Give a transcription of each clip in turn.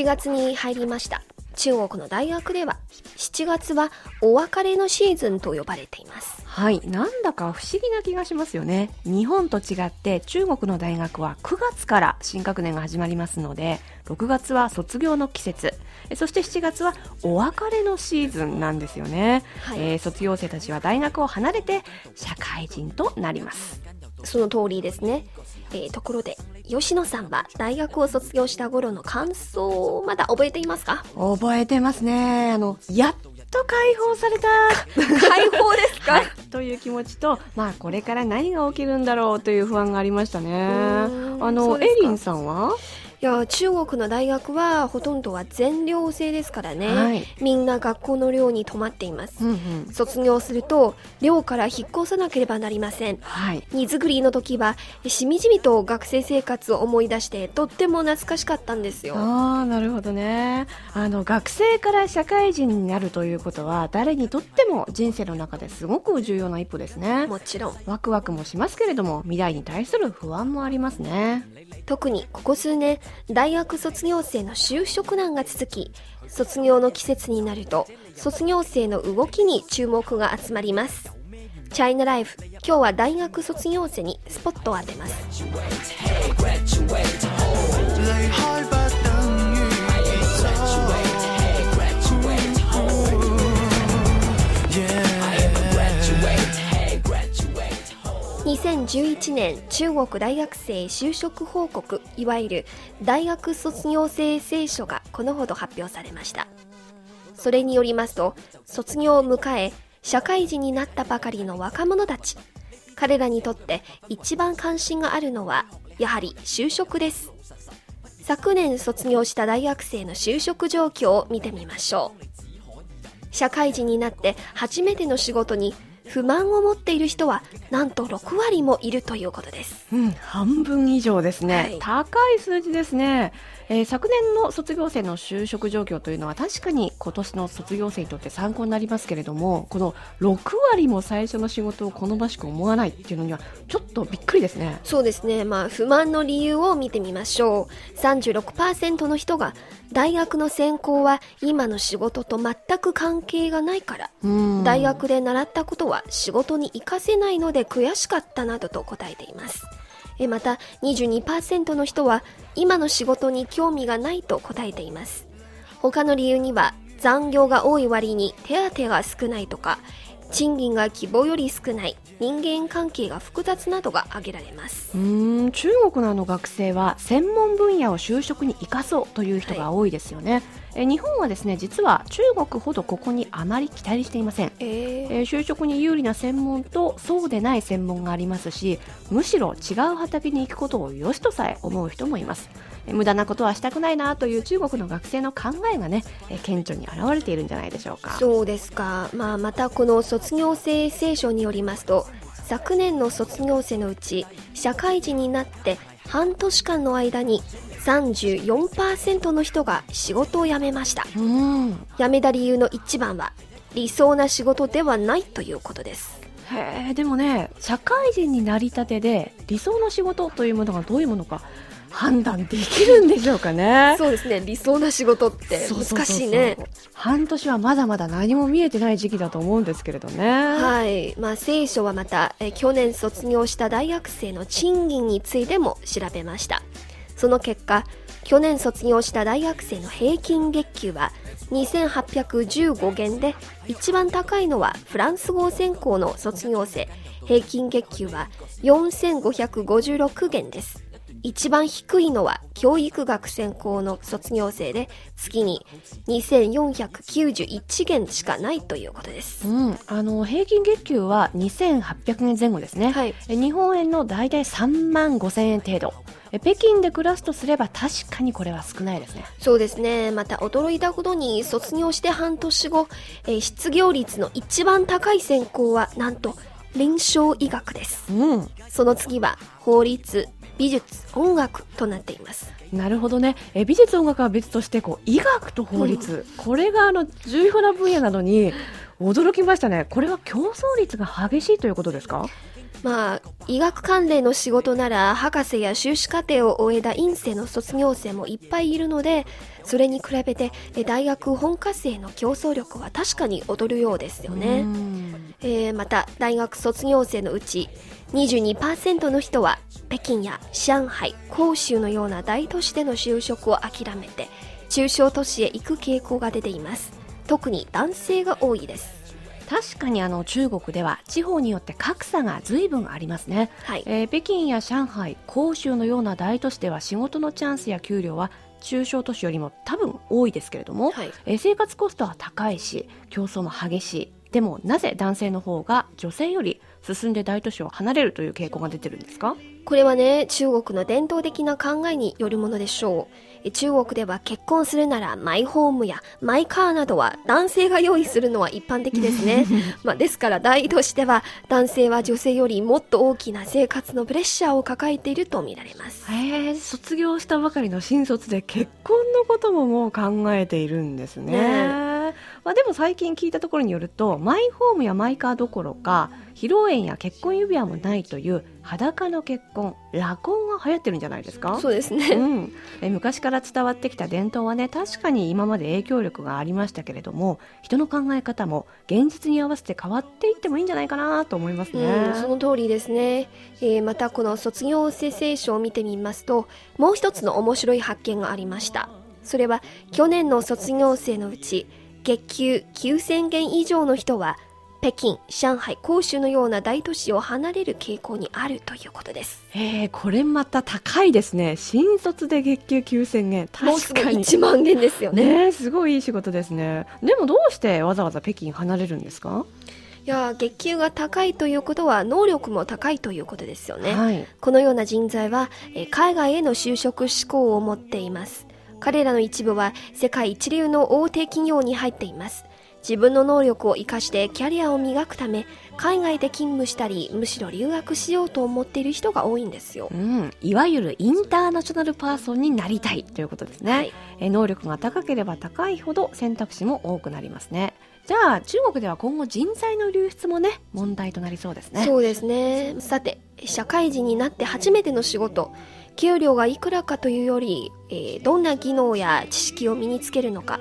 7月に入りました。中国の大学では7月はお別れのシーズンと呼ばれています。はい。なんだか不思議な気がしますよね。日本と違って中国の大学は9月から新学年が始まりますので6月は卒業の季節。そして7月はお別れのシーズンなんですよね、はい、えー、卒業生たちは大学を離れて社会人となります。その通りですね、えー、ところで吉野さんは大学を卒業した頃の感想まだ覚えていますか？覚えてますね。あのやっと解放された。解放ですか、はい、という気持ちと、まあ、これから何が起きるんだろうという不安がありましたね。あのエリンさんは？いや中国の大学はほとんどは全寮制ですからね、はい、みんな学校の寮に泊まっています、うんうん、卒業すると寮から引っ越さなければなりません、はい、荷造りの時はしみじみと学生生活を思い出してとっても懐かしかったんですよ。ああなるほどね。あの学生から社会人になるということは誰にとっても人生の中ですごく重要な一歩ですね。もちろん。ワクワクもしますけれども未来に対する不安もありますね。特にここ数年大学卒業生の就職難が続き卒業の季節になると卒業生の動きに注目が集まります。チャイナライフ今日は大学卒業生にスポットを当てます。2011年中国大学生就職報告いわゆる大学卒業生聖書がこのほど発表されました。それによりますと卒業を迎え社会人になったばかりの若者たち彼らにとって一番関心があるのはやはり就職です。昨年卒業した大学生の就職状況を見てみましょう。社会人になって初めての仕事に不満を持っている人はなんと6割もいるということです。うん、半分以上ですね、はい、高い数字ですね。えー、昨年の卒業生の就職状況というのは確かに今年の卒業生にとって参考になりますけれどもこの6割も最初の仕事を好ましく思わないっていうのにはちょっとびっくりですね。そうですね。まあ不満の理由を見てみましょう。36%の人が大学の専攻は今の仕事と全く関係がないから大学で習ったことは仕事に活かせないので悔しかったなどと答えています。また22%の人は今の仕事に興味がないと答えています。他の理由には残業が多い割に手当が少ないとか賃金が希望より少ない人間関係が複雑などが挙げられます。うん中国のあの学生は専門分野を就職に生かそうという人が多いですよね、はいえ日本はですね実は中国ほどここにあまり期待していません、えー、え就職に有利な専門とそうでない専門がありますしむしろ違う畑に行くことを良しとさえ思う人もいます。無駄なことはしたくないなという中国の学生の考えがね顕著に現れているんじゃないでしょうか。そうですか、まあ、またこの卒業生聖書によりますと昨年の卒業生のうち社会人になって半年間の間に34%の人が仕事を辞めました、うん、辞めた理由の一番は理想な仕事ではないということですへえでもね社会人になりたてで理想の仕事というものがどういうものか判断できるんでしょうかね。そうですね。理想な仕事って難しいね半年はまだまだ何も見えてない時期だと思うんですけれどね。はい。まあ、聖書はまた、え去年卒業した大学生の賃金についても調べました。その結果、去年卒業した大学生の平均月給は2815元で、一番高いのはフランス語専攻の卒業生、平均月給は4556元です。一番低いのは教育学専攻の卒業生で月に2491元しかないということです、うん、あの平均月給は2800円前後ですね、はい、日本円の大体3万5000円程度北京で暮らすとすれば確かにこれは少ないですね。そうですね。また驚いたことに卒業して半年後、え失業率の一番高い専攻はなんと臨床医学です、うん、その次は法律美術音楽となっています。なるほどね。え美術音楽は別としてこう医学と法律、うん、これがあの重要な分野なのに驚きましたね。これは競争率が激しいということですか？まあ、医学関連の仕事なら博士や修士課程を終えた院生の卒業生もいっぱいいるのでそれに比べて大学本科生の競争力は確かに劣るようですよね、えー、また大学卒業生のうち22%の人は北京や上海広州のような大都市での就職を諦めて中小都市へ行く傾向が出ています。特に男性が多いです確かにあの中国では地方によって格差が随分ありますね、はい、えー、北京や上海広州のような大都市では仕事のチャンスや給料は中小都市よりも多分多いですけれども、はい、えー、生活コストは高いし競争も激しいでもなぜ男性の方が女性より進んで大都市を離れるという傾向が出てるんですか？これはね中国の伝統的な考えによるものでしょう中国では結婚するならマイホームやマイカーなどは男性が用意するのは一般的ですね。まあ、ですから大としては男性は女性よりもっと大きな生活のプレッシャーを抱えていると見られます。へ卒業したばかりの新卒で結婚のことももう考えているんですね。ねまあ、でも最近聞いたところによるとマイホームやマイカーどころか披露宴や結婚指輪もないという裸の結婚裸婚が流行ってるんじゃないですか？そうですね、うん、え昔から伝わってきた伝統はね確かに今まで影響力がありましたけれども人の考え方も現実に合わせて変わっていってもいいんじゃないかなと思いますね、うん、その通りですね、えー、またこの卒業生聖書を見てみますともう一つの面白い発見がありました。それは去年の卒業生のうち月給9000元以上の人は北京、上海、広州のような大都市を離れる傾向にあるということです。えー、これまた高いですね。新卒で月給9000円。確かに。1万円ですよね。ねすごいいい仕事ですね。でもどうしてわざわざ北京離れるんですか？いや月給が高いということは能力も高いということですよね、はい、このような人材は、え海外への就職志向を持っています彼らの一部は世界一流の大手企業に入っています。自分の能力を生かしてキャリアを磨くため海外で勤務したりむしろ留学しようと思っている人が多いんですよ、うん、いわゆるインターナショナルパーソンになりたいということですね、はい、え能力が高ければ高いほど選択肢も多くなりますね。じゃあ中国では今後人材の流出もね問題となりそうですね。そうですね。さて社会人になって初めての仕事給料がいくらかというより、えー、どんな技能や知識を身につけるのか。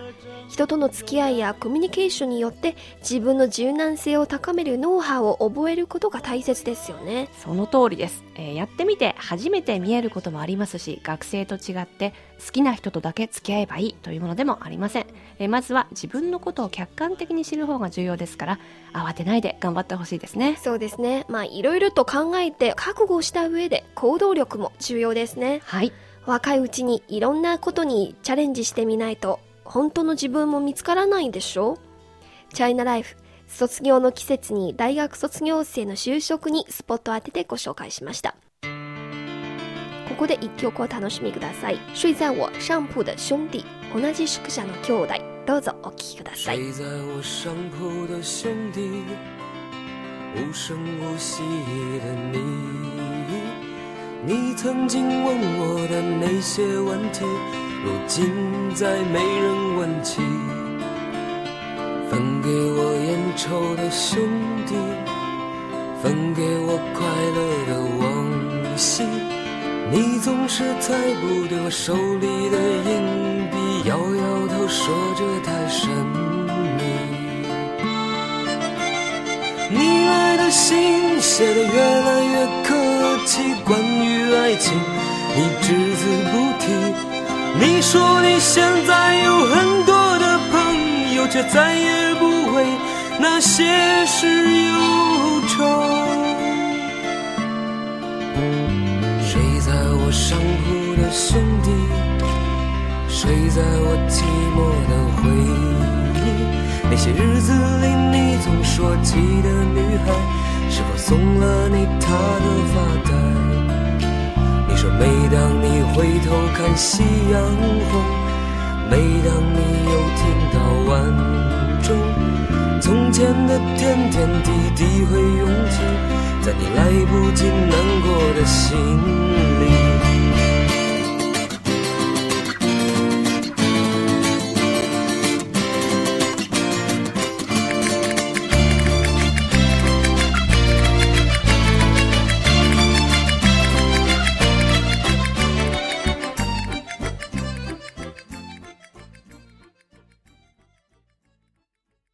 人との付き合いやコミュニケーションによって自分の柔軟性を高めるノウハウを覚えることが大切ですよね。その通りです、えー、やってみて初めて見えることもありますし学生と違って好きな人とだけ付き合えばいいというものでもありません、えー、まずは自分のことを客観的に知る方が重要ですから慌てないで頑張ってほしいですね。そうですね。まあいろいろと考えて覚悟した上で行動力も重要ですね。はい。若いうちにいろんなことにチャレンジしてみないと本当の自分も見つからないんでしょ？チャイナライフ卒業の季節に大学卒業生の就職にスポットを当ててご紹介しました。ここで一曲を楽しみください睡在我上铺的兄弟同じ宿舎の兄弟。どうぞお聴きください睡在我上铺的兄弟无声无息的你你曾经问我的那些问题如今再没人问起，分给我烟抽的兄弟，分给我快乐的往昔。你总是猜不对我手里的硬币，摇摇头说这太神秘。你来的信写的越来越客气，关于爱情，你只字不提。你说你现在有很多的朋友，却再也不为那些事忧愁。睡在我上铺的兄弟，睡在我寂寞的回忆。那些日子里你总说起的女孩，是否送了你她的发带？回头看夕阳红，每当你又听到晚钟，从前的点点滴滴会涌起，在你来不及难过的心里。